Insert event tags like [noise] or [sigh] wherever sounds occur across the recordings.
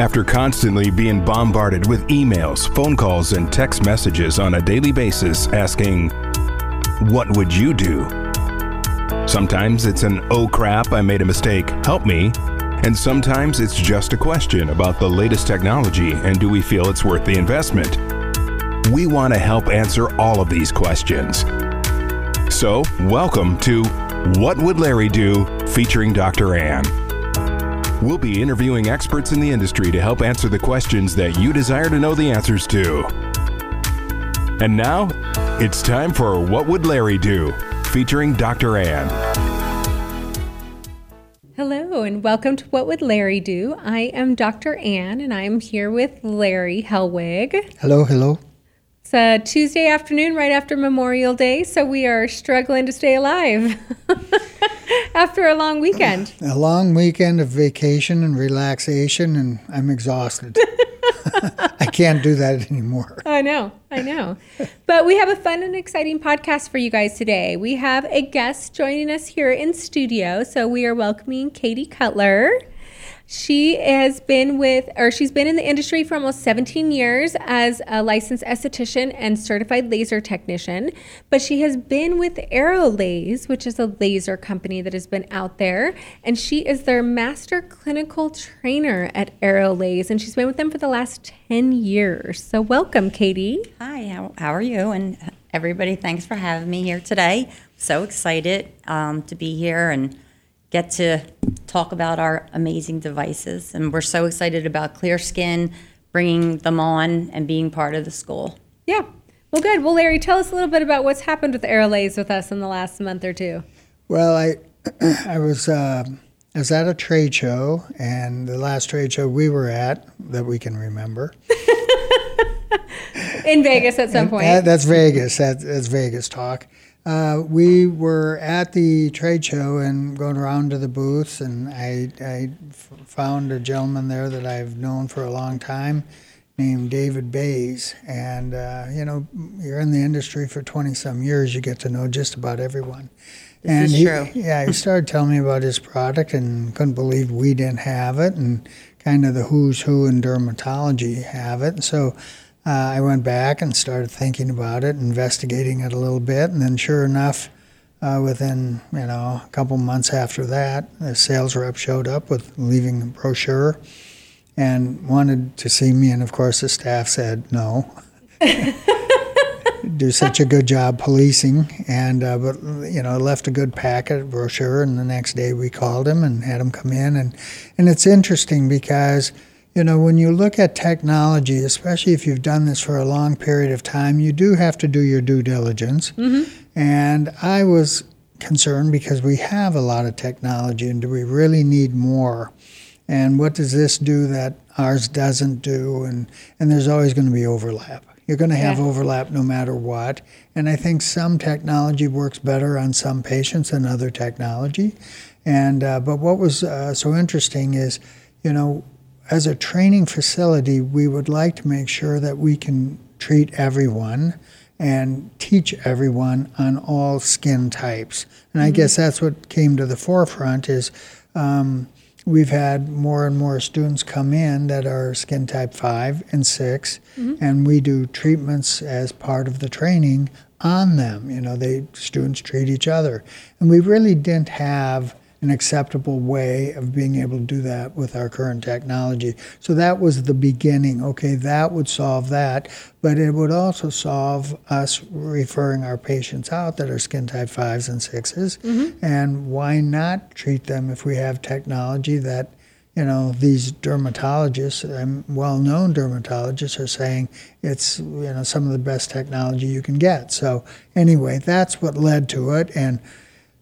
After constantly being bombarded with emails, phone calls, and text messages on a daily basis asking, What would you do? Sometimes it's an oh crap, I made a mistake, help me. And sometimes it's just a question about the latest technology and do we feel it's worth the investment. We want to help answer all of these questions. So, welcome to What Would Larry Do? featuring Dr. Ann. We'll be interviewing experts in the industry to help answer the questions that you desire to know the answers to. And now, it's time for What Would Larry Do? featuring Dr. Ann. Hello, and welcome to What Would Larry Do? I am Dr. Ann, and I'm here with Larry Helwig. Hello, hello. It's a Tuesday afternoon right after Memorial Day, so we are struggling to stay alive [laughs] after a long weekend. [laughs] A long weekend of vacation and relaxation, and I'm exhausted. [laughs] I can't do that anymore. I know, I know. But we have a fun and exciting podcast for you guys today. We have a guest joining us here in studio, so we are welcoming Katie Cutler. She has been with, or she's been in the industry for almost 17 years as a licensed esthetician and certified laser technician. But she has been with Aerolase, which is a laser company that has been out there. And she is their master clinical trainer at Aerolase. And she's been with them for the last 10 years. So welcome, Katie. Hi, how, how are you? And everybody, thanks for having me here today. So excited um, to be here and get to talk about our amazing devices. And we're so excited about Clear Skin, bringing them on and being part of the school. Yeah. Well, good. Well, Larry, tell us a little bit about what's happened with Aerolase with us in the last month or two. Well, I [clears throat] I was uh, I was at a trade show, and the last trade show we were at that we can remember. [laughs] in Vegas at some [laughs] point. That, that's Vegas. That, that's Vegas talk. Uh, we were at the trade show and going around to the booths, and I, I f- found a gentleman there that I've known for a long time named David Bays. And, uh, you know, you're in the industry for 20 some years, you get to know just about everyone. This and is he, true. yeah, he started telling me about his product and couldn't believe we didn't have it, and kind of the who's who in dermatology have it. So uh, I went back and started thinking about it, investigating it a little bit, and then sure enough, uh, within you know a couple months after that, the sales rep showed up with leaving a brochure and wanted to see me, and of course the staff said no. [laughs] Do such a good job policing, and uh, but you know left a good packet brochure, and the next day we called him and had him come in, and and it's interesting because you know, when you look at technology, especially if you've done this for a long period of time, you do have to do your due diligence. Mm-hmm. And I was concerned because we have a lot of technology, and do we really need more? And what does this do that ours doesn't do? And, and there's always going to be overlap. You're going to have Yeah. overlap no matter what. And I think some technology works better on some patients than other technology. And uh, but what was uh, so interesting is, you know, as a training facility, we would like to make sure that we can treat everyone and teach everyone on all skin types. And I guess that's what came to the forefront is um, we've had more and more students come in that are skin type 5 and 6 and we do treatments as part of the training on them. You know they students treat each other. And we really didn't have an acceptable way of being able to do that with our current technology. So that was the beginning. Okay that would solve that. But it would also solve us referring our patients out that are skin type 5s and 6s and why not treat them if we have technology that you know these dermatologists um, well-known dermatologists are saying it's you know some of the best technology you can get. So anyway that's what led to it. And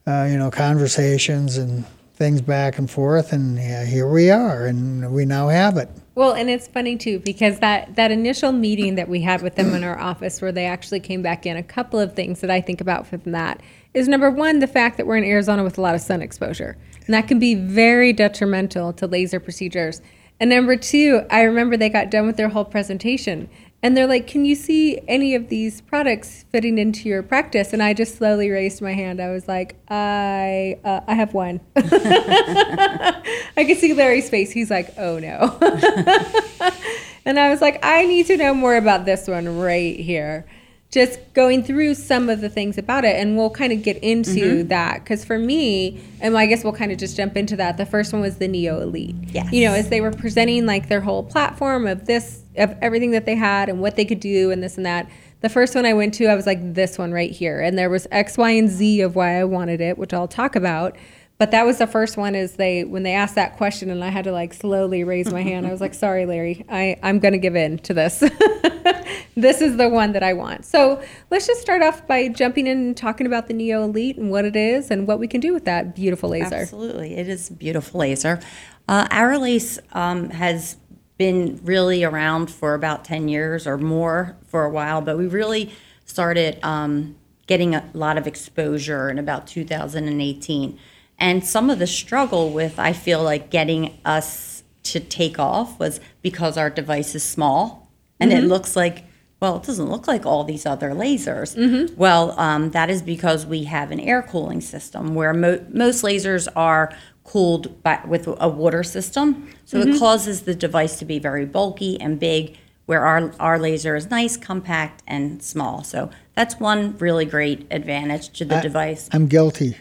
uh, you know conversations and things back and forth and yeah, here we are and we now have it Well, and it's funny too because that that initial meeting that we had with them in our office, where they actually came back in, a couple of things that I think about from that is number one, the fact that we're in Arizona with a lot of sun exposure, and that can be very detrimental to laser procedures. And number two, I remember they got done with their whole presentation, And they're like, "Can you see any of these products fitting into your practice?" And I just slowly raised my hand. I was like, "I, uh, I have one." [laughs] I could see Larry's face. He's like, "Oh no." [laughs] and I was like, "I need to know more about this one right here." Just going through some of the things about it, and we'll kind of get into mm-hmm. that. Because for me, and I guess we'll kind of just jump into that. The first one was the Neo Elite. Yes. You know, as they were presenting like their whole platform of this, of everything that they had and what they could do, and this and that. The first one I went to, I was like, this one right here. And there was X, Y, and Z of why I wanted it, which I'll talk about. But that was the first one is they when they asked that question and I had to like slowly raise my hand. I was like, [laughs] sorry, Larry, I, I'm gonna give in to this. [laughs] this is the one that I want. So let's just start off by jumping in and talking about the Neo Elite and what it is and what we can do with that beautiful laser. Absolutely, it is a beautiful laser. Uh, Aerolase um, has been really around for about 10 years or more for a while, but we really started um, getting a lot of exposure in about 2018. And some of the struggle with, I feel like, getting us to take off was because our device is small and it mm-hmm. looks like, well, it doesn't look like all these other lasers. Mm-hmm. Well, um, that is because we have an air cooling system where mo- most lasers are cooled by, with a water system. So it mm-hmm. causes the device to be very bulky and big, where our, our laser is nice, compact, and small. So that's one really great advantage to the I- device. I'm guilty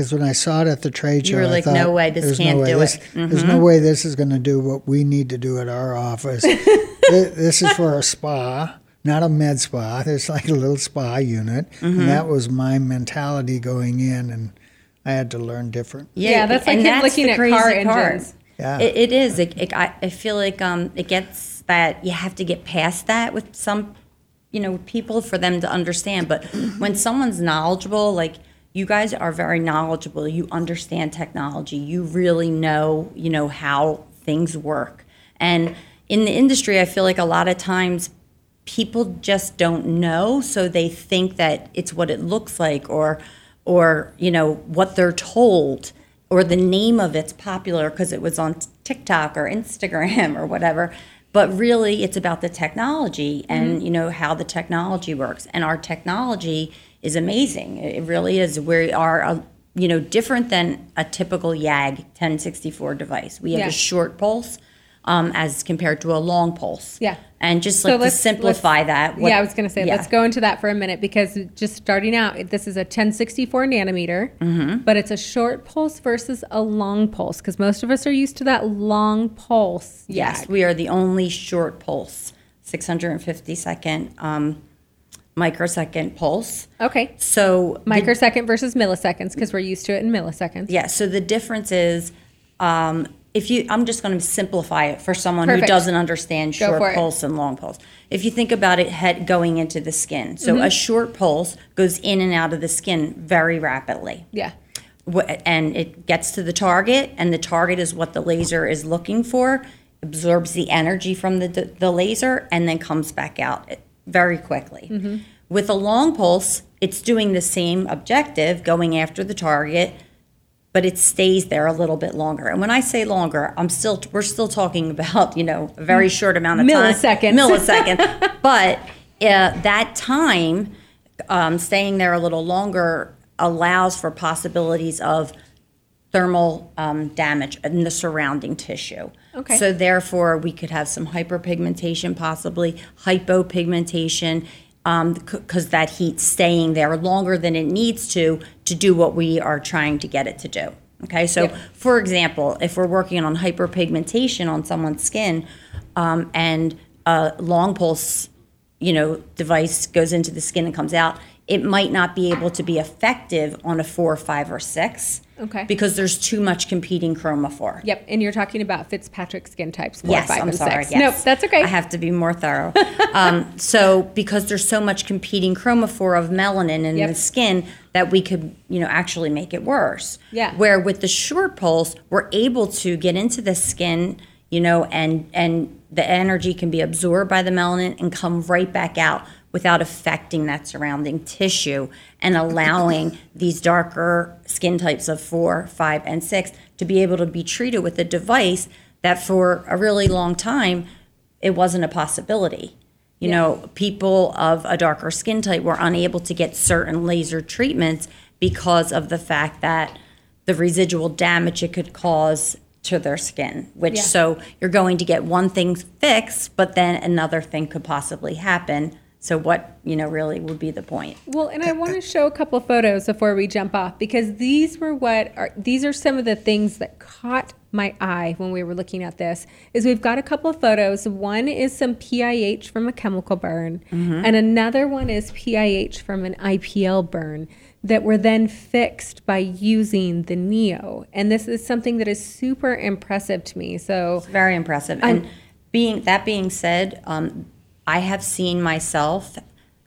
because when I saw it at the trade You show, were I like, thought, "No way, this "There's can't no way. do this, it." Mm-hmm. There's no way this is going to do what we need to do at our office. [laughs] Thi- this is for a spa, not a med spa. It's like a little spa unit, Mm-hmm. and that was my mentality going in, and I had to learn different. Yeah, that's like and him looking at crazy car engines. Yeah. It, it is. It, it, I, I feel like um, it gets that you have to get past that with some, you know, people for them to understand. But when someone's knowledgeable, like you guys are very knowledgeable, you understand technology, you really know, you know, how things work. And in the industry, I feel like a lot of times people just don't know so they think that it's what it looks like or or you know what they're told or the name of it's popular because it was on TikTok or Instagram [laughs] or whatever. But really it's about the technology and mm-hmm. you know how the technology works. And our technology is amazing it really is we are you know different than a typical YAG 1064 device we have Yeah. a short pulse um, as compared to a long pulse Yeah. and just So like to let's- simplify that. what- yeah, I was going to say, yeah. let's go into that for a minute because just starting out, this is a 1064 nanometer, Mm-hmm. but it's a short pulse versus a long pulse because most of us are used to that long pulse. Yes, YAG. we are the only short pulse, 650 second um, microsecond pulse. Okay. So the- Microsecond versus milliseconds because we're used to it in milliseconds. yeah, so the difference is um, if you, I'm just going to simplify it for someone Perfect. who doesn't understand Go short for it. pulse and long pulse. If you think about it, head going into the skin. So Mm-hmm. a short pulse goes in and out of the skin very rapidly. Yeah. And it gets to the target, and the target is what the laser is looking for, absorbs the energy from the, the laser, and then comes back out very quickly. With a long pulse, it's doing the same objective, going after the target, but it stays there a little bit longer. And when I say longer, I'm still we're still talking [laughs] about you know a very short amount of Milliseconds. [laughs] time, millisecond. but uh, that time um, staying there a little longer allows for possibilities of thermal um, damage in the surrounding tissue. Okay. So therefore, we could have some hyperpigmentation, possibly hypopigmentation, because that heat's staying there longer than it needs to to do what we are trying to get it to do. Okay, so Yep. for example, if we're working on hyperpigmentation on someone's skin, um, and a long pulse, you know, device goes into the skin and comes out, it might not be able to be effective on a four, five, or six. Okay. Because there's too much competing chromophore. Yep. And you're talking about Fitzpatrick skin types four, Yes, five, I'm and sorry. six. Yes. Nope, that's okay. I have to be more thorough. [laughs] um, so, because there's so much competing chromophore of melanin in Yep. the skin, that we could, you know, actually make it worse. Yeah. Where with the short pulse, we're able to get into the skin, you know, and and the energy can be absorbed by the melanin and come right back out without affecting that surrounding tissue and allowing these darker skin types of four, five, and six to be able to be treated with a device that for a really long time it wasn't a possibility. You know, people of a darker skin type were unable to get certain laser treatments because of the fact that the residual damage it could cause to their skin. Which Yeah. so you're going to get one thing fixed, but then another thing could possibly happen. So what you know really would be the point? Well, and I want to show a couple of photos before we jump off because these were what are these are some of the things that caught my eye when we were looking at this. Is we've got a couple of photos. One is some PIH from a chemical burn, and another one is PIH from an IPL burn that were then fixed by using the Neo. And this is something that is super impressive to me. So Very impressive. And being that being said, um, I have seen myself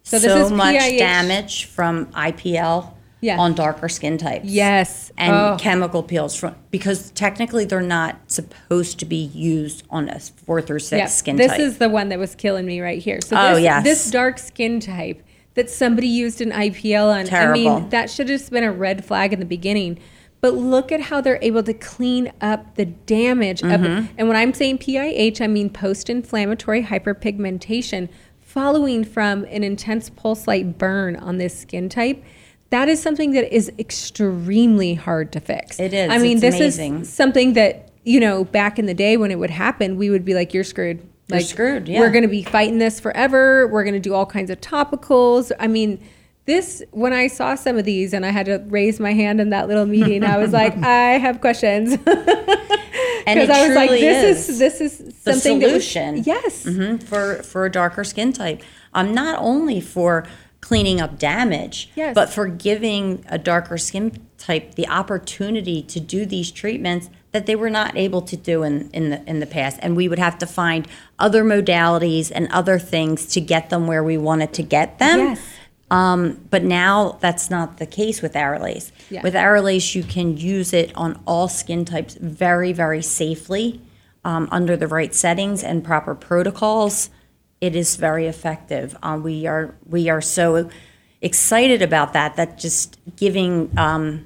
So so, much PIH. damage from IPL Yeah. on darker skin types. yes, And Oh. chemical peels from because technically they're not supposed to be used on a four through six Yeah, skin this type. This is the one that was killing me right here. So Oh, this, yes. this dark skin type that somebody used an IPL on. Terrible. I mean, that should have just been a red flag in the beginning. But look at how they're able to clean up the damage. Mm-hmm. Of, and when I'm saying PIH, I mean post-inflammatory hyperpigmentation following from an intense pulse light burn on this skin type. That is something that is extremely hard to fix. It is. I mean, It's this amazing. is something that you know back in the day when it would happen, we would be like, "You're screwed." You're screwed, yeah. We're going to be fighting this forever. We're going to do all kinds of topicals. I mean, this when I saw some of these and I had to raise my hand in that little meeting, I was like, [laughs] I have questions [laughs] and it because I was like, this is, is. this is the something that was- solution. yes, Mhm, for for a darker skin type. Um, not only for cleaning up damage, Yes. but for giving a darker skin type the opportunity to do these treatments that they were not able to do in, in the in the past. And we would have to find other modalities and other things to get them where we wanted to get them. Yes. Um, but now that's not the case with Aerolase. Yeah. With Aerolase, you can use it on all skin types very, very safely um, under the right settings and proper protocols. It is very effective. Uh, we are we are so excited about that. That just giving um,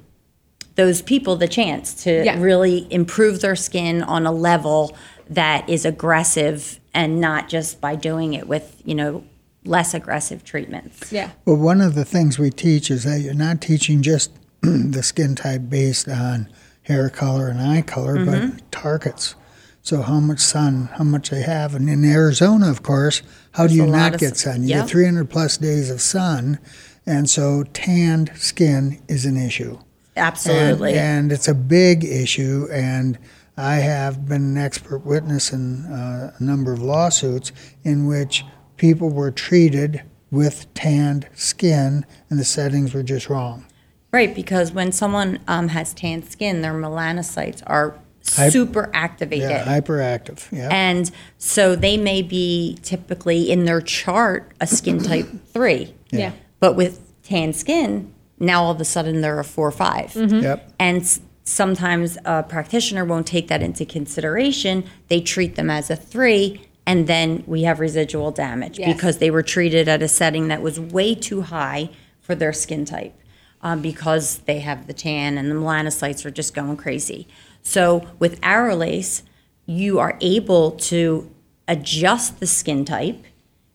those people the chance to Yeah. really improve their skin on a level that is aggressive and not just by doing it with you know less aggressive treatments. yeah, Well, one of the things we teach is that you're not teaching just [clears throat] the skin type based on hair color and eye color, Mm-hmm. but targets. So how much sun, how much they have, and in Arizona, of course, how do you not get s- sun? You yep. get 300 plus days of sun, and so tanned skin is an issue. Absolutely. And, and it's a big issue. And I have been an expert witness in uh, a number of lawsuits in which people were treated with tanned skin and the settings were just wrong. Right, because when someone um, has tanned skin, their melanocytes are Hy- super activated. Yeah, hyperactive. Yeah. and so they may be typically in their chart a skin type [clears throat] three. yeah, But with tan skin, now all of a sudden they're a four or 5 Yep. And s- sometimes a practitioner won't take that into consideration. They treat them as a three, and then we have residual damage Yes. because they were treated at a setting that was way too high for their skin type um, because they have the tan and the melanocytes are just going crazy. So with Aerolase, you are able to adjust the skin type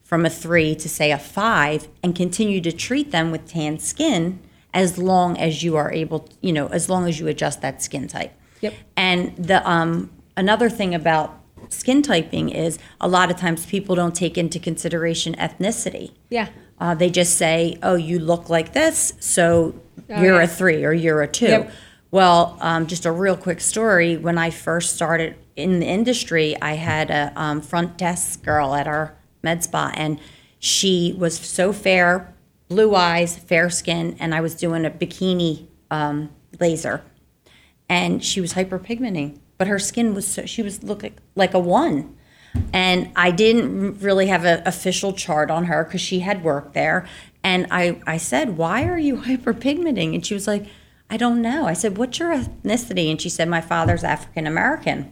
from a three to say a five and continue to treat them with tan skin as long as you are able, to, you know, as long as you adjust that skin type. Yep. And the um, another thing about skin typing is a lot of times people don't take into consideration ethnicity. yeah, Uh, they just say, "Oh, you look like this, so Oh, you're yeah. a three or you're a two. Yep. Well, um, just a real quick story. When I first started in the industry, I had a um, front desk girl at our med spa, and she was so fair, blue eyes, fair skin, and I was doing a bikini um, laser, and she was hyperpigmenting, but her skin was so she was looking like a one. And I didn't really have an official chart on her because she had worked there. And I, I said, Why are you [laughs] hyperpigmenting? And she was like, I don't know. I said, What's your ethnicity? And she said, My father's African American.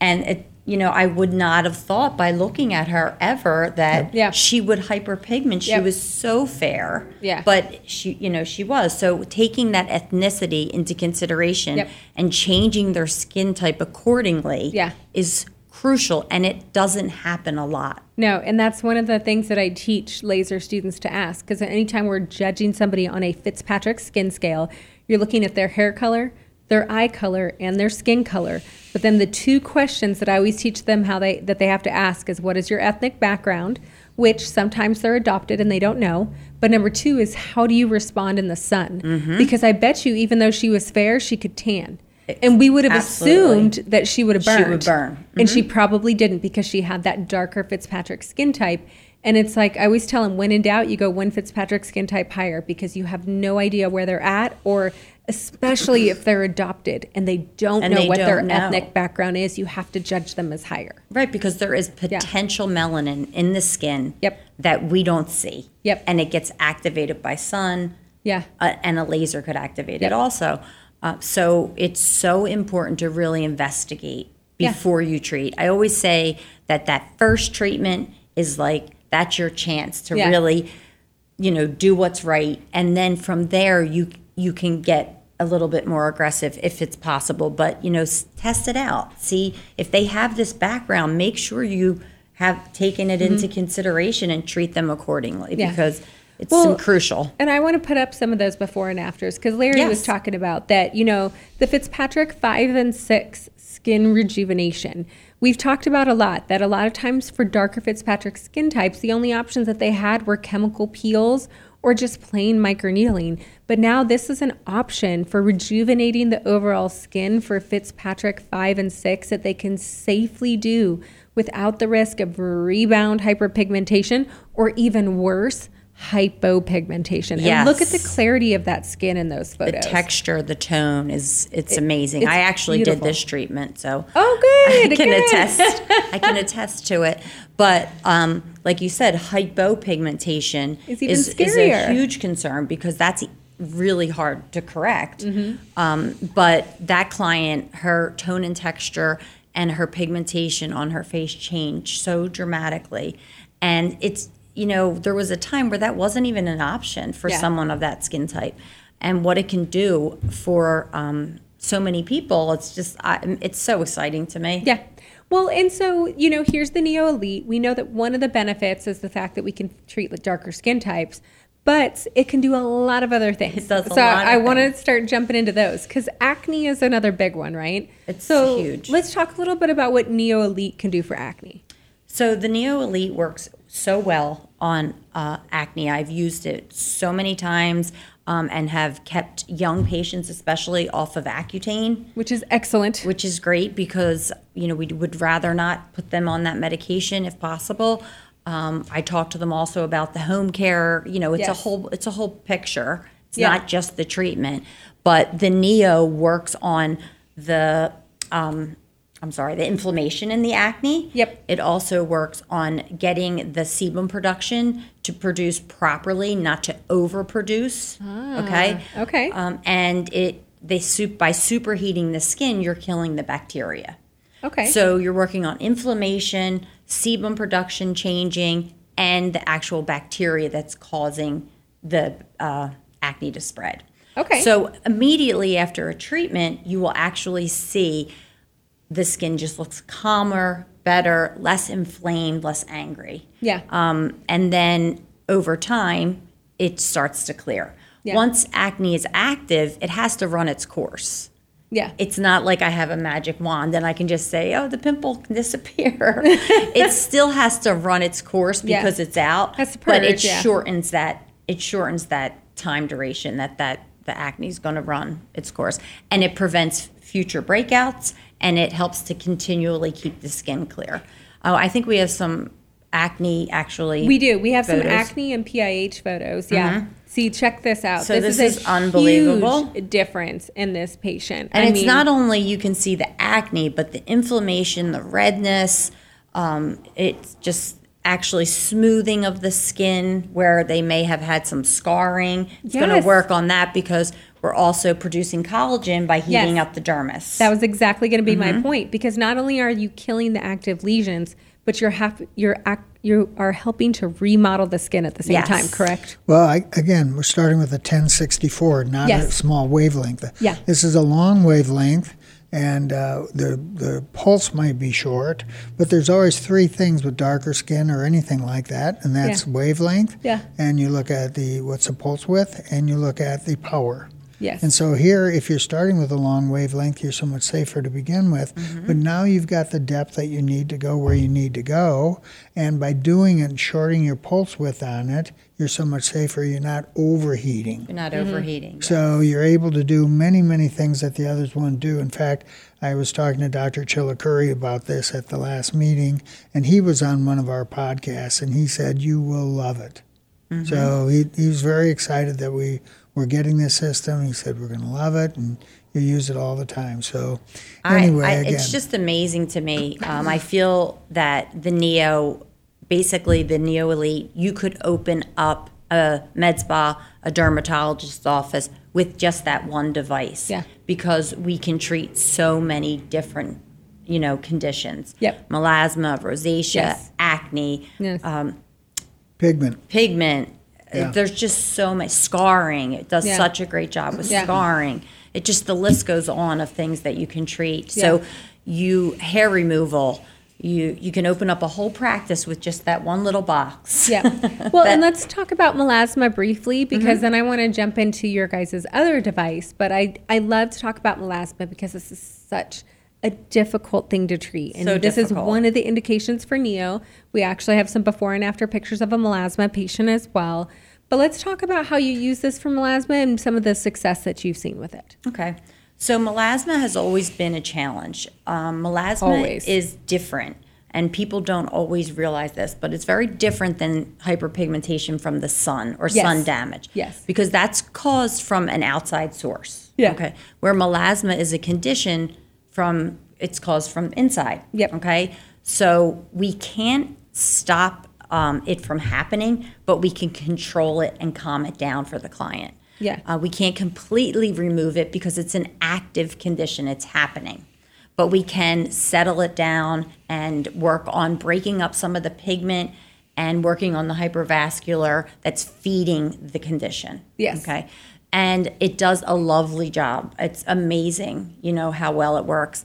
And it, you know, I would not have thought by looking at her ever that Yeah. she would hyperpigment. She Yep. was so fair. Yeah. But she, you know, she was. So taking that ethnicity into consideration Yep. and changing their skin type accordingly Yeah. is crucial and it doesn't happen a lot. No, and that's one of the things that I teach laser students to ask because anytime we're judging somebody on a Fitzpatrick skin scale, you're looking at their hair color, their eye color, and their skin color. But then the two questions that I always teach them how they that they have to ask is what is your ethnic background, which sometimes they're adopted and they don't know. But number two is how do you respond in the sun? Mm-hmm. Because I bet you, even though she was fair, she could tan. And we would have Absolutely. assumed that she would have burned. She would burn. And she probably didn't because she had that darker Fitzpatrick skin type. And it's like I always tell them when in doubt, you go one Fitzpatrick skin type higher because you have no idea where they're at, or especially if they're adopted and they don't And know they what their don't know. ethnic background is, you have to judge them as higher. Right, because there is potential melanin in the skin Yep. that we don't see. Yep. And it gets activated by sun. Yeah. uh, and a laser could activate Yep. it also. Uh, so it's so important to really investigate Yeah. before you treat. I always say that that first treatment is like that's your chance to Yeah. really, you know, do what's right, and then from there you you can get a little bit more aggressive if it's possible. But you know, s- test it out. See if they have this background. Make sure you have taken it into consideration and treat them accordingly Mm-hmm. Yeah. because it's Well, crucial. And I want to put up some of those before and afters because Larry was talking about that, you know, the Fitzpatrick 5 and 6 skin rejuvenation. We've talked about a lot that a lot of times for darker Fitzpatrick skin types, the only options that they had were chemical peels or just plain microneedling. But now this is an option for rejuvenating the overall skin for Fitzpatrick 5 and 6 that they can safely do without the risk of rebound hyperpigmentation or even worse, hypopigmentation. And look at the clarity of that skin in those photos. the texture, the tone is it's amazing. it's I actually beautiful. did this treatment, so Oh, good. I can good. attest. I can [laughs] attest to it. But um, like you said, hypopigmentation is, is a huge concern because that's really hard to correct. Mm-hmm. Um, but that client, her tone and texture and her pigmentation on her face changed so dramatically, and it's you know there was a time where that wasn't even an option for Yeah. someone of that skin type, and what it can do for um, so many people, it's just I, it's so exciting to me. Yeah. Well, and so, you know, here's the Neo Elite. We know that one of the benefits is the fact that we can treat darker skin types, but it can do a lot of other things. It does a so lot of I want to start jumping into those because acne is another big one, right? It's so huge. Let's talk a little bit about what Neo Elite can do for acne. So the Neo Elite works so well on uh, acne. I've used it so many times um, and have kept young patients, especially, off of Accutane, Which is excellent. which is great because you know we would rather not put them on that medication if possible. Um, I talk to them also about the home care. You know, it's a whole it's a whole picture. It's Yeah. not just the treatment, but the Neo works on the um, I'm sorry, the inflammation in the acne. Yep. It also works on getting the sebum production to produce properly, not to overproduce. okay. okay. Um, and it they soup by superheating the skin, you're killing the bacteria. okay. So you're working on inflammation, sebum production changing, and the actual bacteria that's causing the uh, acne to spread. Okay. So immediately after a treatment, you will actually see the skin just looks calmer, better, less inflamed, less angry. yeah. Um, and then over time, it starts to clear. Yeah. Once acne is active, it has to run its course. yeah. It's not like I have a magic wand and I can just say, oh, the pimple can disappear. [laughs] it still has to run its course Yeah. because it's out. Has to but it purge, yeah. shortens that it shortens that time duration that that the acne is going to run its course and it prevents future breakouts and it helps to continually keep the skin clear. Oh, I think we have some acne actually. We do. We have some photos. Mm-hmm. acne and PIH photos. Yeah. See, check this out. So this a is unbelievable. huge difference in this patient. And I it's mean, not only you can see the acne, but the inflammation, the redness. Um, it's just actually smoothing of the skin where they may have had some scarring. It's going to work on that because we're also producing collagen by heating Yes. up the dermis. That was exactly going to be Mm-hmm. my point because not only are you killing the active lesions, but you're hap- you're ac- you are helping to remodel the skin at the same Yes. time. Correct? Well, I, again, we're starting with a 1064, not Yes. a small wavelength. Yeah. This is a long wavelength, and uh, the the pulse might be short, but there's always three things with darker skin or anything like that, and that's Yeah. wavelength. Yeah. And you look at the what's the pulse width, and you look at the power. Yes. And so here, if you're starting with a long wavelength, you're so much safer to begin with. Mm-hmm. But now you've got the depth that you need to go where you need to go. And by doing it and shorting your pulse width on it, you're so much safer. You're not overheating. You're not mm-hmm. overheating. So you're able to do many, many things that the others won't do. In fact, I was talking to Dr. Chilukuri about this at the last meeting, and he was on one of our podcasts, and he said, You will love it. Mm-hmm. So he, he was very excited that we were getting this system. He said, We're going to love it, and you use it all the time. So, anyway, I, I, again. it's just amazing to me. Um, I feel that the Neo, basically the Neo Elite, you could open up a med spa, a dermatologist's office with just that one device. Yeah. Because we can treat so many different, you know, conditions. Yep. Melasma, rosacea, Yes. acne, Yes. pigment. pigment. Yeah. There's just so much scarring. It does Yeah. such a great job with Yeah. scarring. It just the list goes on of things that you can treat. So you hair removal. You you can open up a whole practice with just that one little box. Yeah. [laughs] Well, and let's talk about melasma briefly because mm-hmm. then I want to jump into your guys' other device. But I, I love to talk about melasma because this is such a difficult thing to treat. And So this is one of the indications for Neo. We actually have some before and after pictures of a melasma patient as well. But let's talk about how you use this for melasma and some of the success that you've seen with it. Okay. So melasma has always been a challenge. Um, melasma Always. is different, and people don't always realize this, but it's very different than hyperpigmentation from the sun or Yes. sun damage. Yes. Because that's caused from an outside source. Yeah. Okay. Where melasma is a condition from it's caused from inside. Yep. Okay. So we can't stop um, it from happening, but we can control it and calm it down for the client. Yeah. Uh, we can't completely remove it because it's an active condition, it's happening. But we can settle it down and work on breaking up some of the pigment and working on the hypervascular that's feeding the condition. Yes. Okay. And it does a lovely job. It's amazing, you know, how well it works.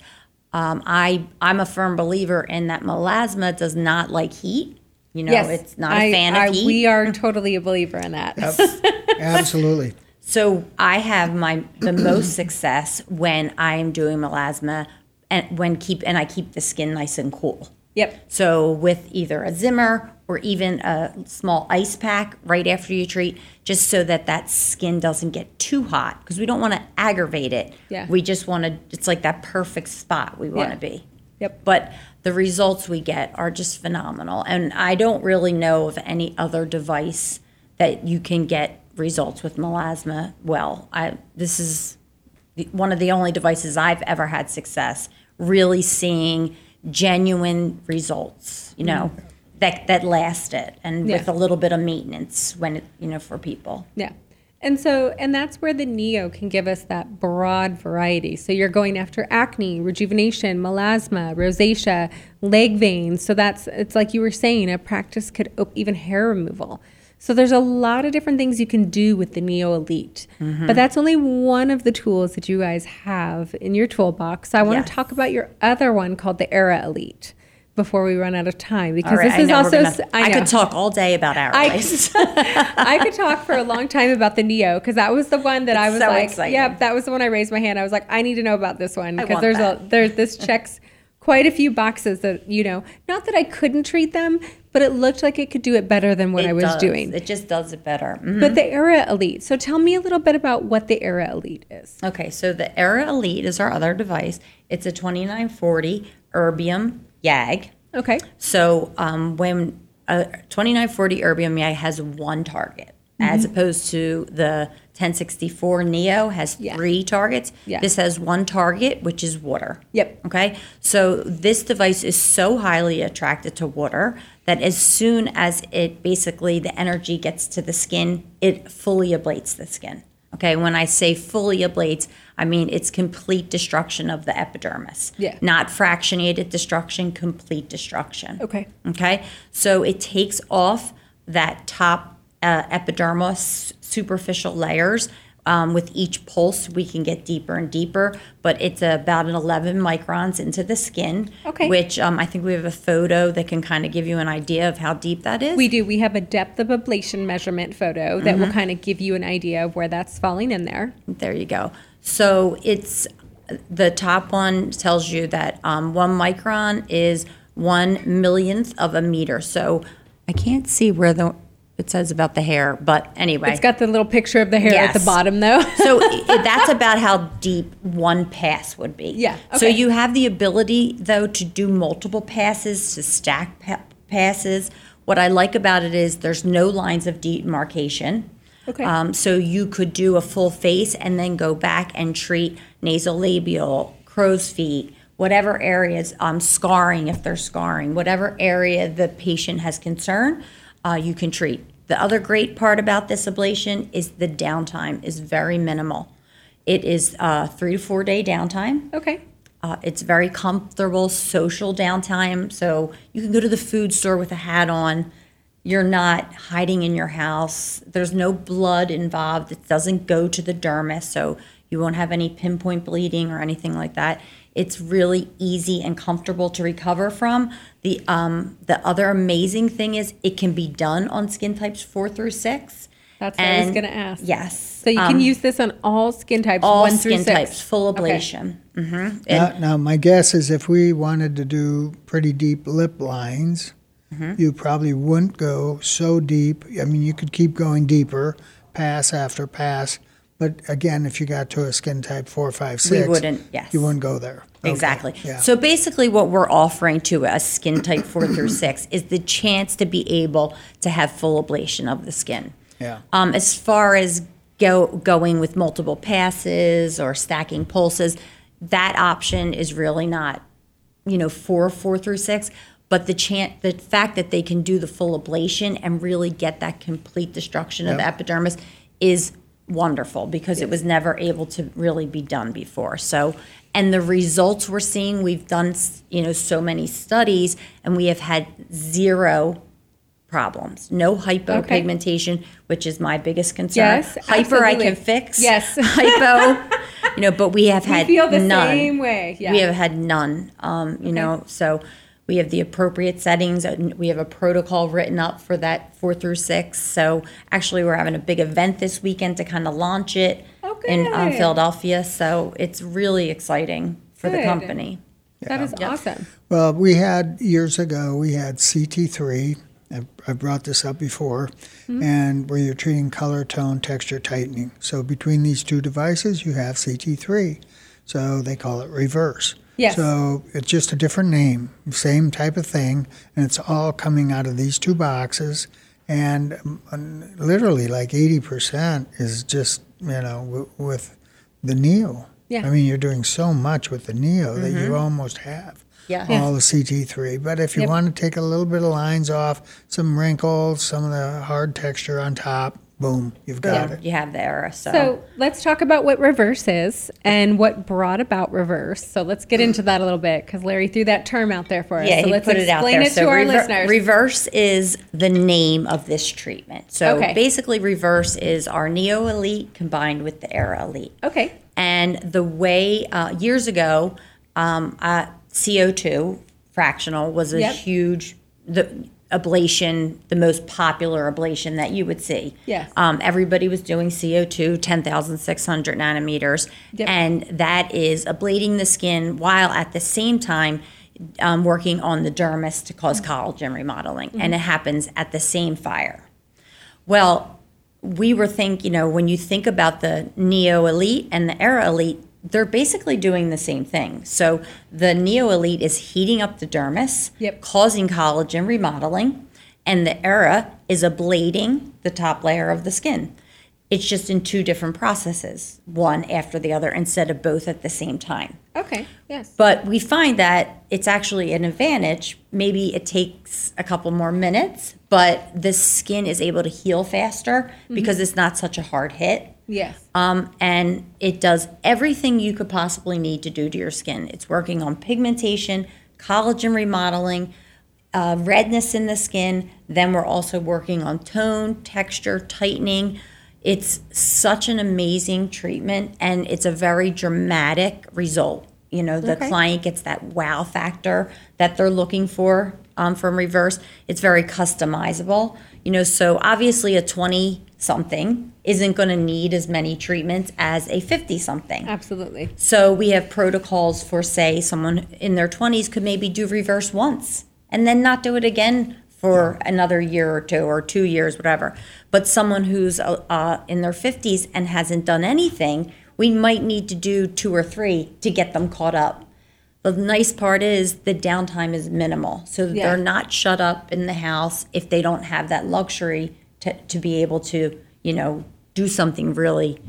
Um, I, I'm a firm believer in that melasma does not like heat. You know, it's not a I- fan of heat. We are totally a believer in that. [laughs] Absolutely. So I have my the most success when I'm doing melasma and when keep and I keep the skin nice and cool. Yep. So with either a Zimmer or even a small ice pack right after you treat, just so that that skin doesn't get too hot because we don't want to aggravate it. Yeah. We just want to. It's like that perfect spot we want Yeah. to be. Yep. But the results we get are just phenomenal, and I don't really know of any other device that you can get results with melasma. Well, I this is one of the only devices I've ever had success really seeing genuine results. You know. Mm-hmm. That, that lasted and Yeah. with a little bit of maintenance when it, you know for people Yeah. And so, and that's where the Neo can give us that broad variety. So you're going after acne, rejuvenation, melasma, rosacea, leg veins. So that's, it's like you were saying, a practice could op- even hair removal. So there's a lot of different things you can do with the Neo Elite. Mm-hmm. But that's only one of the tools that you guys have in your toolbox. So I want Yes. to talk about your other one called the Era Elite before we run out of time because right, this I is also gonna- I, know. could talk all day about our I lice. I could talk for a long time about the Neo because that was the one that I was so like, exciting. yep, that was the one I raised my hand. I was like, I need to know about this one because there's that. a there's this checks quite a few boxes that you know. Not that I couldn't treat them, but it looked like it could do it better than what It I was does. doing. It just does it better. Mhm. But the Era Elite. So tell me a little bit about what the Era Elite is. Okay, so the Era Elite is our other device. It's a 2940 erbium YAG. Okay. So um, when a 2940 erbium YAG has one target, as mm-hmm. opposed to the 1064 Neo has Yeah. three targets. Yeah. This has one target, which is water. Yep. Okay. So this device is so highly attracted to water that as soon as it basically the energy gets to the skin, it fully ablates the skin. Okay. When I say fully ablates, I mean it's complete destruction of the epidermis. Yeah. Not fractionated destruction, complete destruction. Okay. Okay. So it takes off that top uh, epidermis superficial layers Um, with each pulse, we can get deeper and deeper, but it's about an 11 microns into the skin. Okay. Which um, I think we have a photo that can kind of give you an idea of how deep that is. We do. We have a depth of ablation measurement photo that Mm-hmm. will kind of give you an idea of where that's falling in there. There you go. So it's the top one tells you that um, one micron is one millionth of a meter. So I can't see where the it says about the hair, but anyway. It's got the little picture of the hair at the bottom, though. [laughs] so i- that's [laughs] about how deep one pass would be. Yeah, So you have the ability though to do multiple passes to stack pa- passes. What I like about it is there's no lines of demarcation. Okay. Um, so you could do a full face and then go back and treat nasolabial, crow's feet, whatever areas, um, scarring if they're scarring, whatever area the patient has concern, uh, you can treat. The other great part about this ablation is the downtime is very minimal. It is uh, three to four day downtime. okay. Uh, it's very comfortable social downtime. So you can go to the food store with a hat on. You're not hiding in your house. There's no blood involved. It doesn't go to the dermis, so you won't have any pinpoint bleeding or anything like that. It's really easy and comfortable to recover from. The um, the other amazing thing is it can be done on skin types four through six. That's what I was going to ask. Yes. So you can um, use this on all skin types, all one through skin six. types, full Okay. ablation. hmm Now, now, my guess is if we wanted to do pretty deep lip lines, Mm-hmm. you probably wouldn't go so deep. I mean, you could keep going deeper, pass after pass. But again, if you got to a skin type four, five, six, we wouldn't, yes. you wouldn't go there. Okay, Exactly. Yeah. So basically, what we're offering to a skin type four through six [clears throat] is the chance to be able to have full ablation of the skin. yeah. Um, as far as go going with multiple passes or stacking pulses, that option is really not, you know, for four through six. But the chance, the fact that they can do the full ablation and really get that complete destruction of the epidermis is wonderful because it was never able to really be done before. So, and the results we're seeing, we've done, you know, so many studies and we have had zero problems. No hypopigmentation, which is my biggest concern. Yes, Hyper I can fix. Yes. [laughs] Hypo, you know, but we have We had feel the none. same way. Yeah. We have had none. Um, you know, so we have the appropriate settings. and We have a protocol written up for that four through six. So actually, we're having a big event this weekend to kind of launch it Oh, in um. Philadelphia. So it's really exciting for the Good. company. that is awesome. Well, we had years ago, we had CT3. I, I brought this up before, Mm-hmm. and where you're treating color, tone, texture tightening. So between these two devices, you have CT3. So they call it reverse. Yes. So it's just a different name, same type of thing, and it's all coming out of these two boxes. And um, literally, like 80% is just, you know, w- with the Neo. Yeah. I mean, you're doing so much with the Neo that you almost have Yeah. all the CT3. But if you Yep. want to take a little bit of lines off, some wrinkles, some of the hard texture on top, boom, you've got Yeah, it. you have the era. So, So let's talk about what reverse is and what brought about reverse. So let's get into that a little bit because Larry threw that term out there for us. yeah, so he let's put it out there. it so to our listeners. reverse is the name of this treatment. So Okay. basically, reverse is our Neo Elite combined with the Era Elite. okay. And the way uh, years ago, um, uh, CO2 fractional was a Yep. huge the ablation, the most popular ablation that you would see. Yes. Um, everybody was doing CO2, 10,600 nanometers, Yep. and that is ablating the skin while at the same time um, working on the dermis to cause collagen remodeling, and it happens at the same fire. Well, we were think, you know, when you think about the Neo Elite and the Era Elite, they're basically doing the same thing. So the Neo Elite is heating up the dermis, Yep. causing collagen remodeling, and the Era is ablating the top layer of the skin. It's just in two different processes, one after the other, instead of both at the same time. Okay. Yes. But we find that it's actually an advantage. Maybe it takes a couple more minutes, but the skin is able to heal faster mm-hmm. because it's not such a hard hit. Yes. Um, and it does everything you could possibly need to do to your skin. It's working on pigmentation, collagen remodeling, uh, redness in the skin. Then we're also working on tone, texture, tightening. it's such an amazing treatment and it's a very dramatic result. You know, the Okay. client gets that wow factor that they're looking for um, from reverse. It's very customizable. You know, so obviously a 20 something isn't going to need as many treatments as a 50 something. Absolutely. So we have protocols for, say, someone in their 20s could maybe do reverse once and then not do it again for another year or two or two years, whatever. But someone who's uh, uh, in their 50s and hasn't done anything, we might need to do two or three to get them caught up. The nice part is the downtime is minimal. So Yeah. they're not shut up in the house if they don't have that luxury to, to be able to, you know, do something really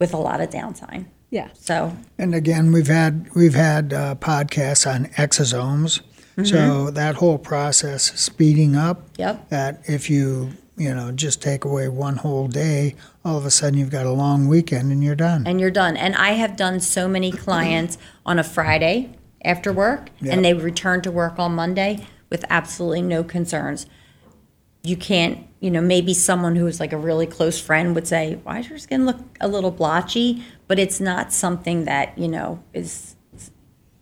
with a lot of downtime. Yeah. So And again, we've had we've had uh, podcasts on exosomes, so that whole process speeding up. Yep. That if you you know just take away one whole day, all of a sudden you've got a long weekend and you're done. and you're done. And I have done so many clients [clears throat] on a Friday after work, Yep. and they return to work on Monday with absolutely no concerns. You can't, you know, maybe someone who is like a really close friend would say, "Why does your skin look a little blotchy?" But it's not something that you know is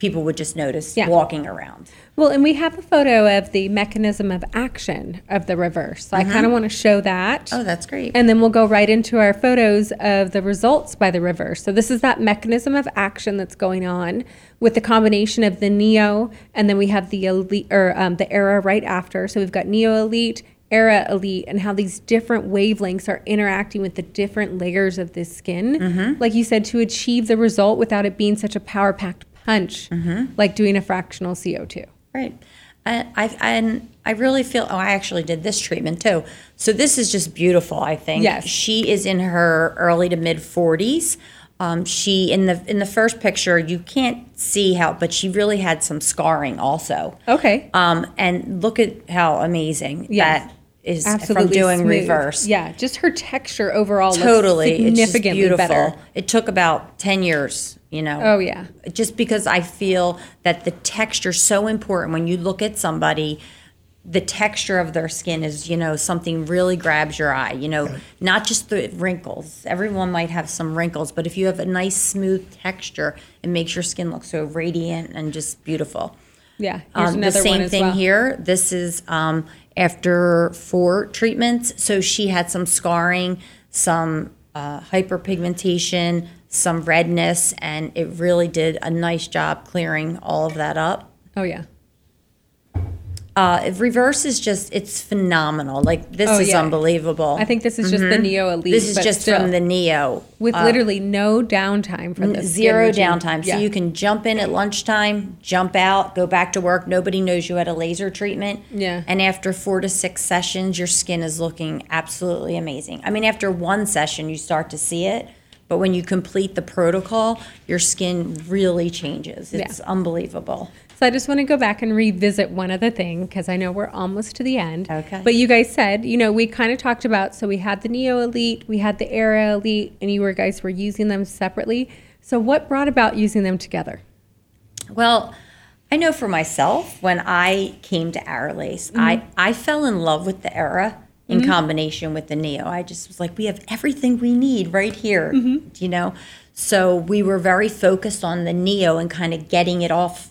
people would just notice Yeah. walking around. Well, and we have a photo of the mechanism of action of the reverse. So I kind of want to show that. Oh, that's great. And then we'll go right into our photos of the results by the reverse. So this is that mechanism of action that's going on with the combination of the Neo, and then we have the elite or um, the Era right after. So we've got Neo Elite, Era Elite, and how these different wavelengths are interacting with the different layers of the skin. Like you said, to achieve the result without it being such a power packed punch, like doing a fractional CO two. Right. And I and I really feel oh I actually did this treatment too. So this is just beautiful, I think. Yes. She is in her early to mid 40s. Um, she in the in the first picture you can't see how but she really had some scarring also. Okay. Um, and look at how amazing Yes. that is Absolutely from doing smooth. reverse. Yeah, just her texture overall Totally. looks It's significantly beautiful. better. It took about 10 years, you know. Oh yeah. just because I feel that the texture is so important when you look at somebody the texture of their skin is you know something really grabs your eye you know not just the wrinkles everyone might have some wrinkles but if you have a nice smooth texture it makes your skin look so radiant and just beautiful Yeah. Here's um, the same one as thing well. here. This is um, after four treatments. So she had some scarring, some uh, hyperpigmentation, some redness, and it really did a nice job clearing all of that up. Oh yeah. Uh, reverse is just, it's phenomenal. Like, this Oh, is yeah. unbelievable. I think this is just the Neo Elite. Mm-hmm. this is just still, from the Neo. with uh, literally no downtime for this. zero downtime. Yeah. So you can jump in at lunchtime, jump out, go back to work. Nobody knows you had a laser treatment. Yeah. And after four to six sessions, your skin is looking absolutely amazing. I mean, after one session, you start to see it. But when you complete the protocol, your skin really changes. It's unbelievable. So I just want to go back and revisit one other thing because I know we're almost to the end. Okay. But you guys said, you know, we kind of talked about so we had the Neo Elite, we had the Era Elite, and you were guys were using them separately. So what brought about using them together? Well, I know for myself, when I came to Aerolase, I, mm-hmm. I fell in love with the Era in combination with the Neo. I just was like, we have everything we need right here, you know? So we were very focused on the Neo and kind of getting it off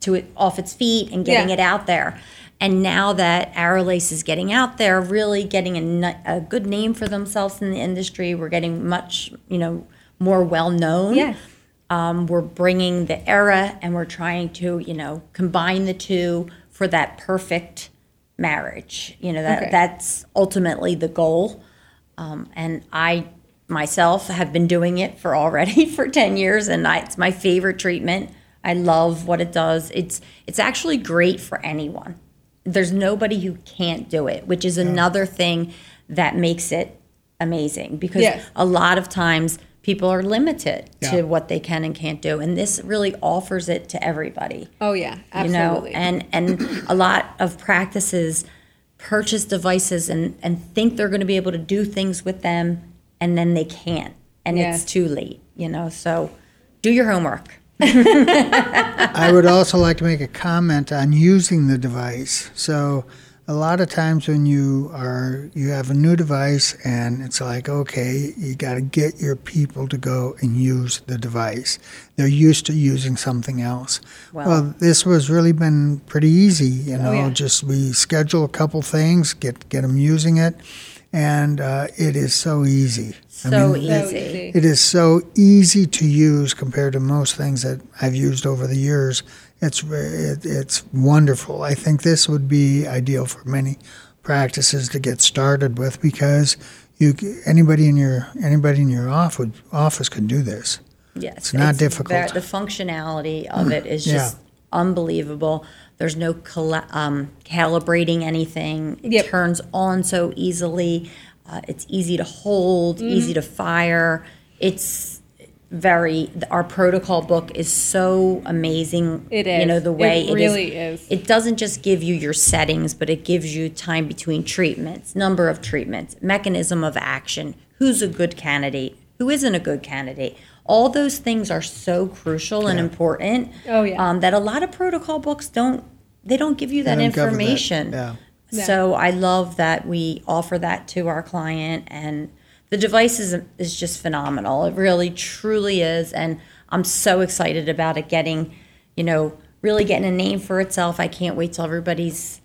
to it off its feet and getting Yeah. it out there. And now that Aerolase is getting out there, really getting a, a good name for themselves in the industry, we're getting much, you know, more well known Yes. um, we're bringing the era and we're trying to you know combine the two for that perfect marriage you know that Okay. that's ultimately the goal. Um, and i myself have been doing it for already [laughs] for 10 years and I, it's my favorite treatment. I love what it does. It's it's actually great for anyone. There's nobody who can't do it which is another thing that makes it amazing because Yes. a lot of times people are limited Yeah. to what they can and can't do and this really offers it to everybody Oh yeah, you know and and a lot of practices purchase devices and and think they're going to be able to do things with them and then they can't and Yes. it's too late you know so do your homework [laughs] I would also like to make a comment on using the device. So, a lot of times when you are you have a new device and it's like okay you got to get your people to go and use the device they're used to using something else Well- well this was really been pretty easy you know yeah. just we schedule a couple things get get them using it and uh, it is so easy So So easy. easy. it is so easy to use compared to most things that I've used over the years. It's it, it's wonderful. I think this would be ideal for many practices to get started with because you anybody in your anybody in your office office could do this. Yes, It's not difficult. ver- the functionality of it is [clears throat] Yeah. just unbelievable. There's no cala- um, calibrating anything. It Yep. turns on so easily. Uh, it's easy to hold, Mm-hmm. easy to fire. It's very. Our protocol book is so amazing. It is. You know the way It really is. It doesn't just give you your settings, but it gives you time between treatments, number of treatments, mechanism of action, who's a good candidate, who isn't a good candidate. All those things are so crucial and important. Oh, yeah. Um, that a lot of protocol books don't. They don't give you that don't that, information. yeah. So I love that we offer that to our client, and the device is, is just phenomenal. It really, truly is, and I'm so excited about it getting, you know, really getting a name for itself. I can't wait till everybody's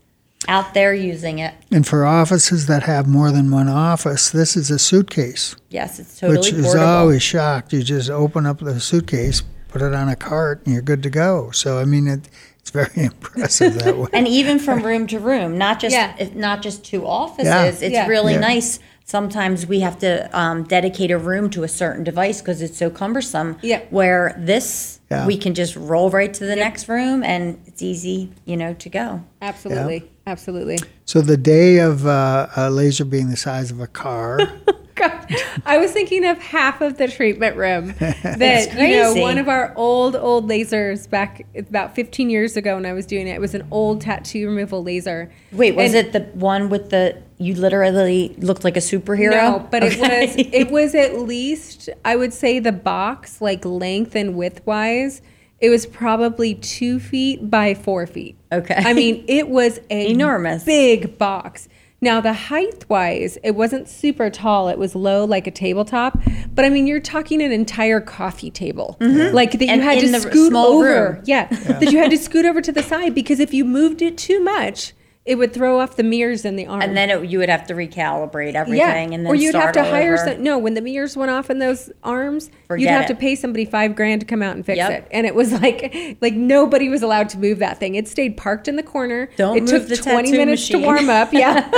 out there using it. And for offices that have more than one office, this is a suitcase, Yes, it's totally which is always shocked. You just open up the suitcase, put it on a cart, and you're good to go. So I mean, it, it's very [laughs] impressive that [laughs] way. and even from room to room, not just Yeah. not just two offices. Yeah. It's Yeah. really Yeah. nice. Sometimes we have to um, dedicate a room to a certain device because it's so cumbersome. Yeah. Where this, Yeah. we can just roll right to the next room, and it's easy, you know, to go. Absolutely. Absolutely. So the day of uh, a laser being the size of a car. [laughs] God, I was thinking of half of the treatment room [laughs] that you know one of our old old lasers back about 15 years ago when I was doing it. It was an old tattoo removal laser. Wait, was And- it the one with the you literally looked like a superhero? No, but it was it was at least I would say the box like length and width wise, it was probably two feet by four feet. Okay. I mean it was a Enormous. big box. Now the height wise, it wasn't super tall. It was low like a tabletop, but I mean you're talking an entire coffee table, mm-hmm. like that you And had to scoot over. room. Yeah, that you had to scoot over to the side because if you moved it too much, it would throw off the mirrors in the arm. and then it, you would have to recalibrate everything, Yeah, and then or you'd have to hire some. No, when the mirrors went off in those arms, you'd have it. to pay somebody five grand to come out and fix Yep. it. And it was like, like nobody was allowed to move that thing. It stayed parked in the corner. Don't it move took the twenty minutes machine. to warm up. Yeah.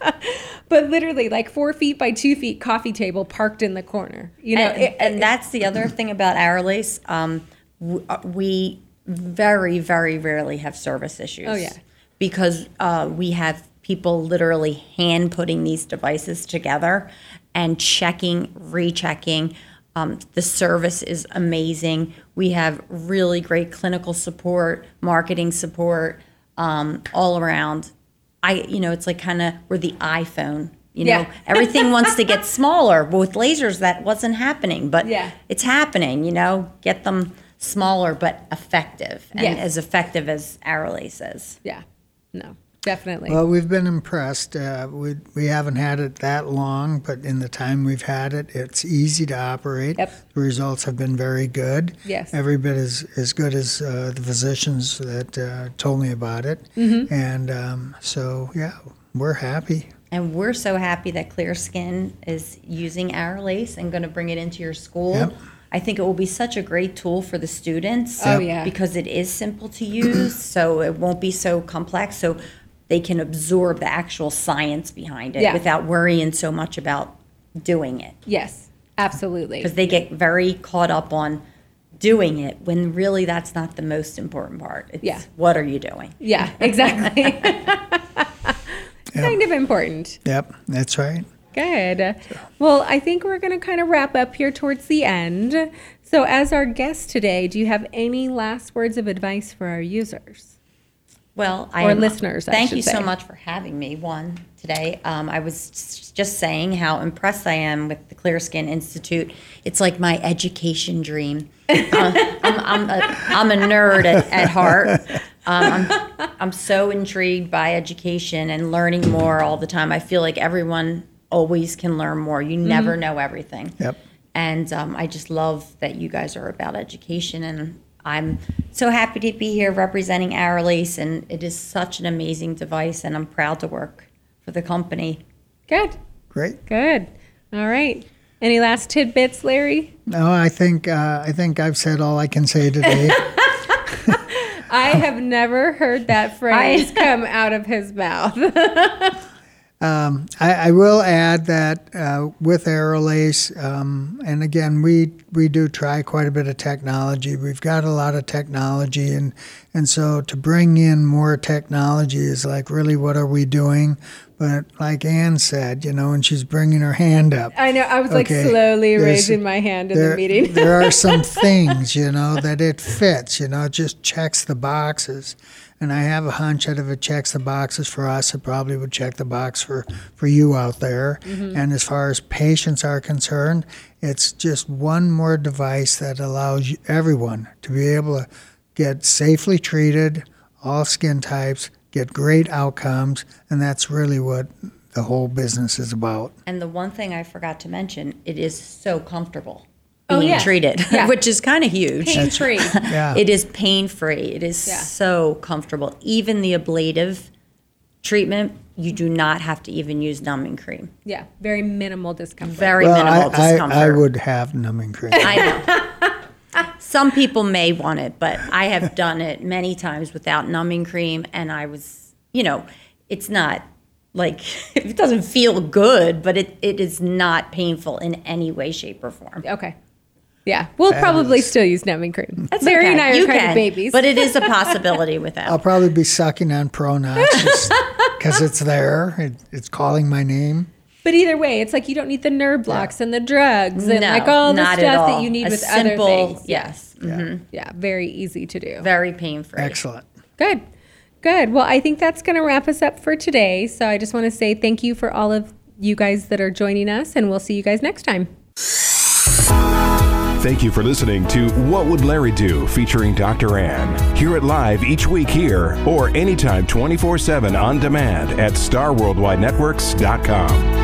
[laughs] [laughs] but literally, like four feet by two feet, coffee table parked in the corner. You know, and, it- and that's the other thing about Aerolase. Um, uh, we very, very rarely have service issues. Oh, yeah. Because uh, we have people literally hand putting these devices together and checking, rechecking. Um, the service is amazing. We have really great clinical support, marketing support, um, all around. I, you know, it's like kind of we're the iPhone. You know, Yeah. [laughs] everything wants to get smaller. But with lasers, that wasn't happening. But Yeah. it's happening. You know, get them smaller but effective, and Yes. as effective as Aerolase is. yeah, no, definitely. Well, we've been impressed. Uh, we, we haven't had it that long, but in the time we've had it, it's easy to operate. Yep. The results have been very good. Yes. Every bit as, as good as uh, the physicians that uh, told me about it. Mm-hmm. And um, so, yeah, we're happy. And we're so happy that Clear Skin is using Aerolase and going to bring it into your school. Yep. I think it will be such a great tool for the students. Oh, yeah. Because it is simple to use, [clears throat] so it won't be so complex. So they can absorb the actual science behind it Yeah. without worrying so much about doing it. yes, absolutely. Because they get very caught up on doing it when really that's not the most important part. It's Yeah. what are you doing? Yeah, exactly. [laughs] [laughs] kind of important. Yep, that's right. Good. Well, I think we're going to kind of wrap up here towards the end. So, as our guest today, do you have any last words of advice for our users? Well, I Or am- listeners, I Thank you so much for having me. One today, um, I was just saying how impressed I am with the Clear Skin Institute. It's like my education dream. Uh, I'm, I'm, a, I'm a nerd at, at heart, Um, I'm, I'm so intrigued by education and learning more all the time. I feel like everyone always can learn more. You never know everything. Yep. And um, I just love that you guys are about education. And I'm so happy to be here representing Aerolase. And it is such an amazing device. And I'm proud to work for the company. Good. Great. Good. All right. Any last tidbits, Larry? No, I think uh, I think I've said all I can say today. [laughs] [laughs] I have never heard that phrase [laughs] come out of his mouth. I, I will add that uh, with Aerolase, um, and again, we we do try quite a bit of technology. We've got a lot of technology, and and so to bring in more technology is like really what are we doing? But like Ann said, you know, and she's bringing her hand up. I know. I was like slowly raising my hand in there, the meeting. there are some [laughs] things, you know, that it fits, you know, it just checks the boxes. And I have a hunch that if it checks the boxes for us, it probably would check the box for, for you out there. Mm-hmm. And as far as patients are concerned, it's just one more device that allows everyone to be able to get safely treated, all skin types, get great outcomes. And that's really what the whole business is about. And the one thing I forgot to mention, it is so comfortable Oh, being yes. treated, [laughs] Yeah. which is kind of huge. Pain free. [laughs] Yeah. It is pain free. It is Yeah. so comfortable. Even the ablative treatment, you do not have to even use numbing cream. yeah. Very minimal discomfort. Very Well, minimal I, discomfort. I, I would have numbing cream. I know. [laughs] Some people may want it, but I have done it many times without numbing cream, and I was, you know, it's not like it doesn't feel good, but it, it is not painful in any way, shape, or form. Okay. Yeah. We'll probably still use numbing cream. That's Larry okay. and I are you kind can, of babies. but it is a [laughs] possibility without. I'll probably be sucking on Pronox because [laughs] it's there. It, it's calling my name. But either way, it's like you don't need the nerve blocks and the drugs and no, like all the stuff all. that you need A with simple, other things. Yes, mhm. Yeah, very easy to do. very pain free. Excellent. Good. Good. Well, I think that's going to wrap us up for today. So I just want to say thank you for all of you guys that are joining us, and we'll see you guys next time. Thank you for listening to What Would Larry Do featuring Dr. Ann. Hear it live each week here or anytime 24 7 on demand at starworldwidenetworks.com.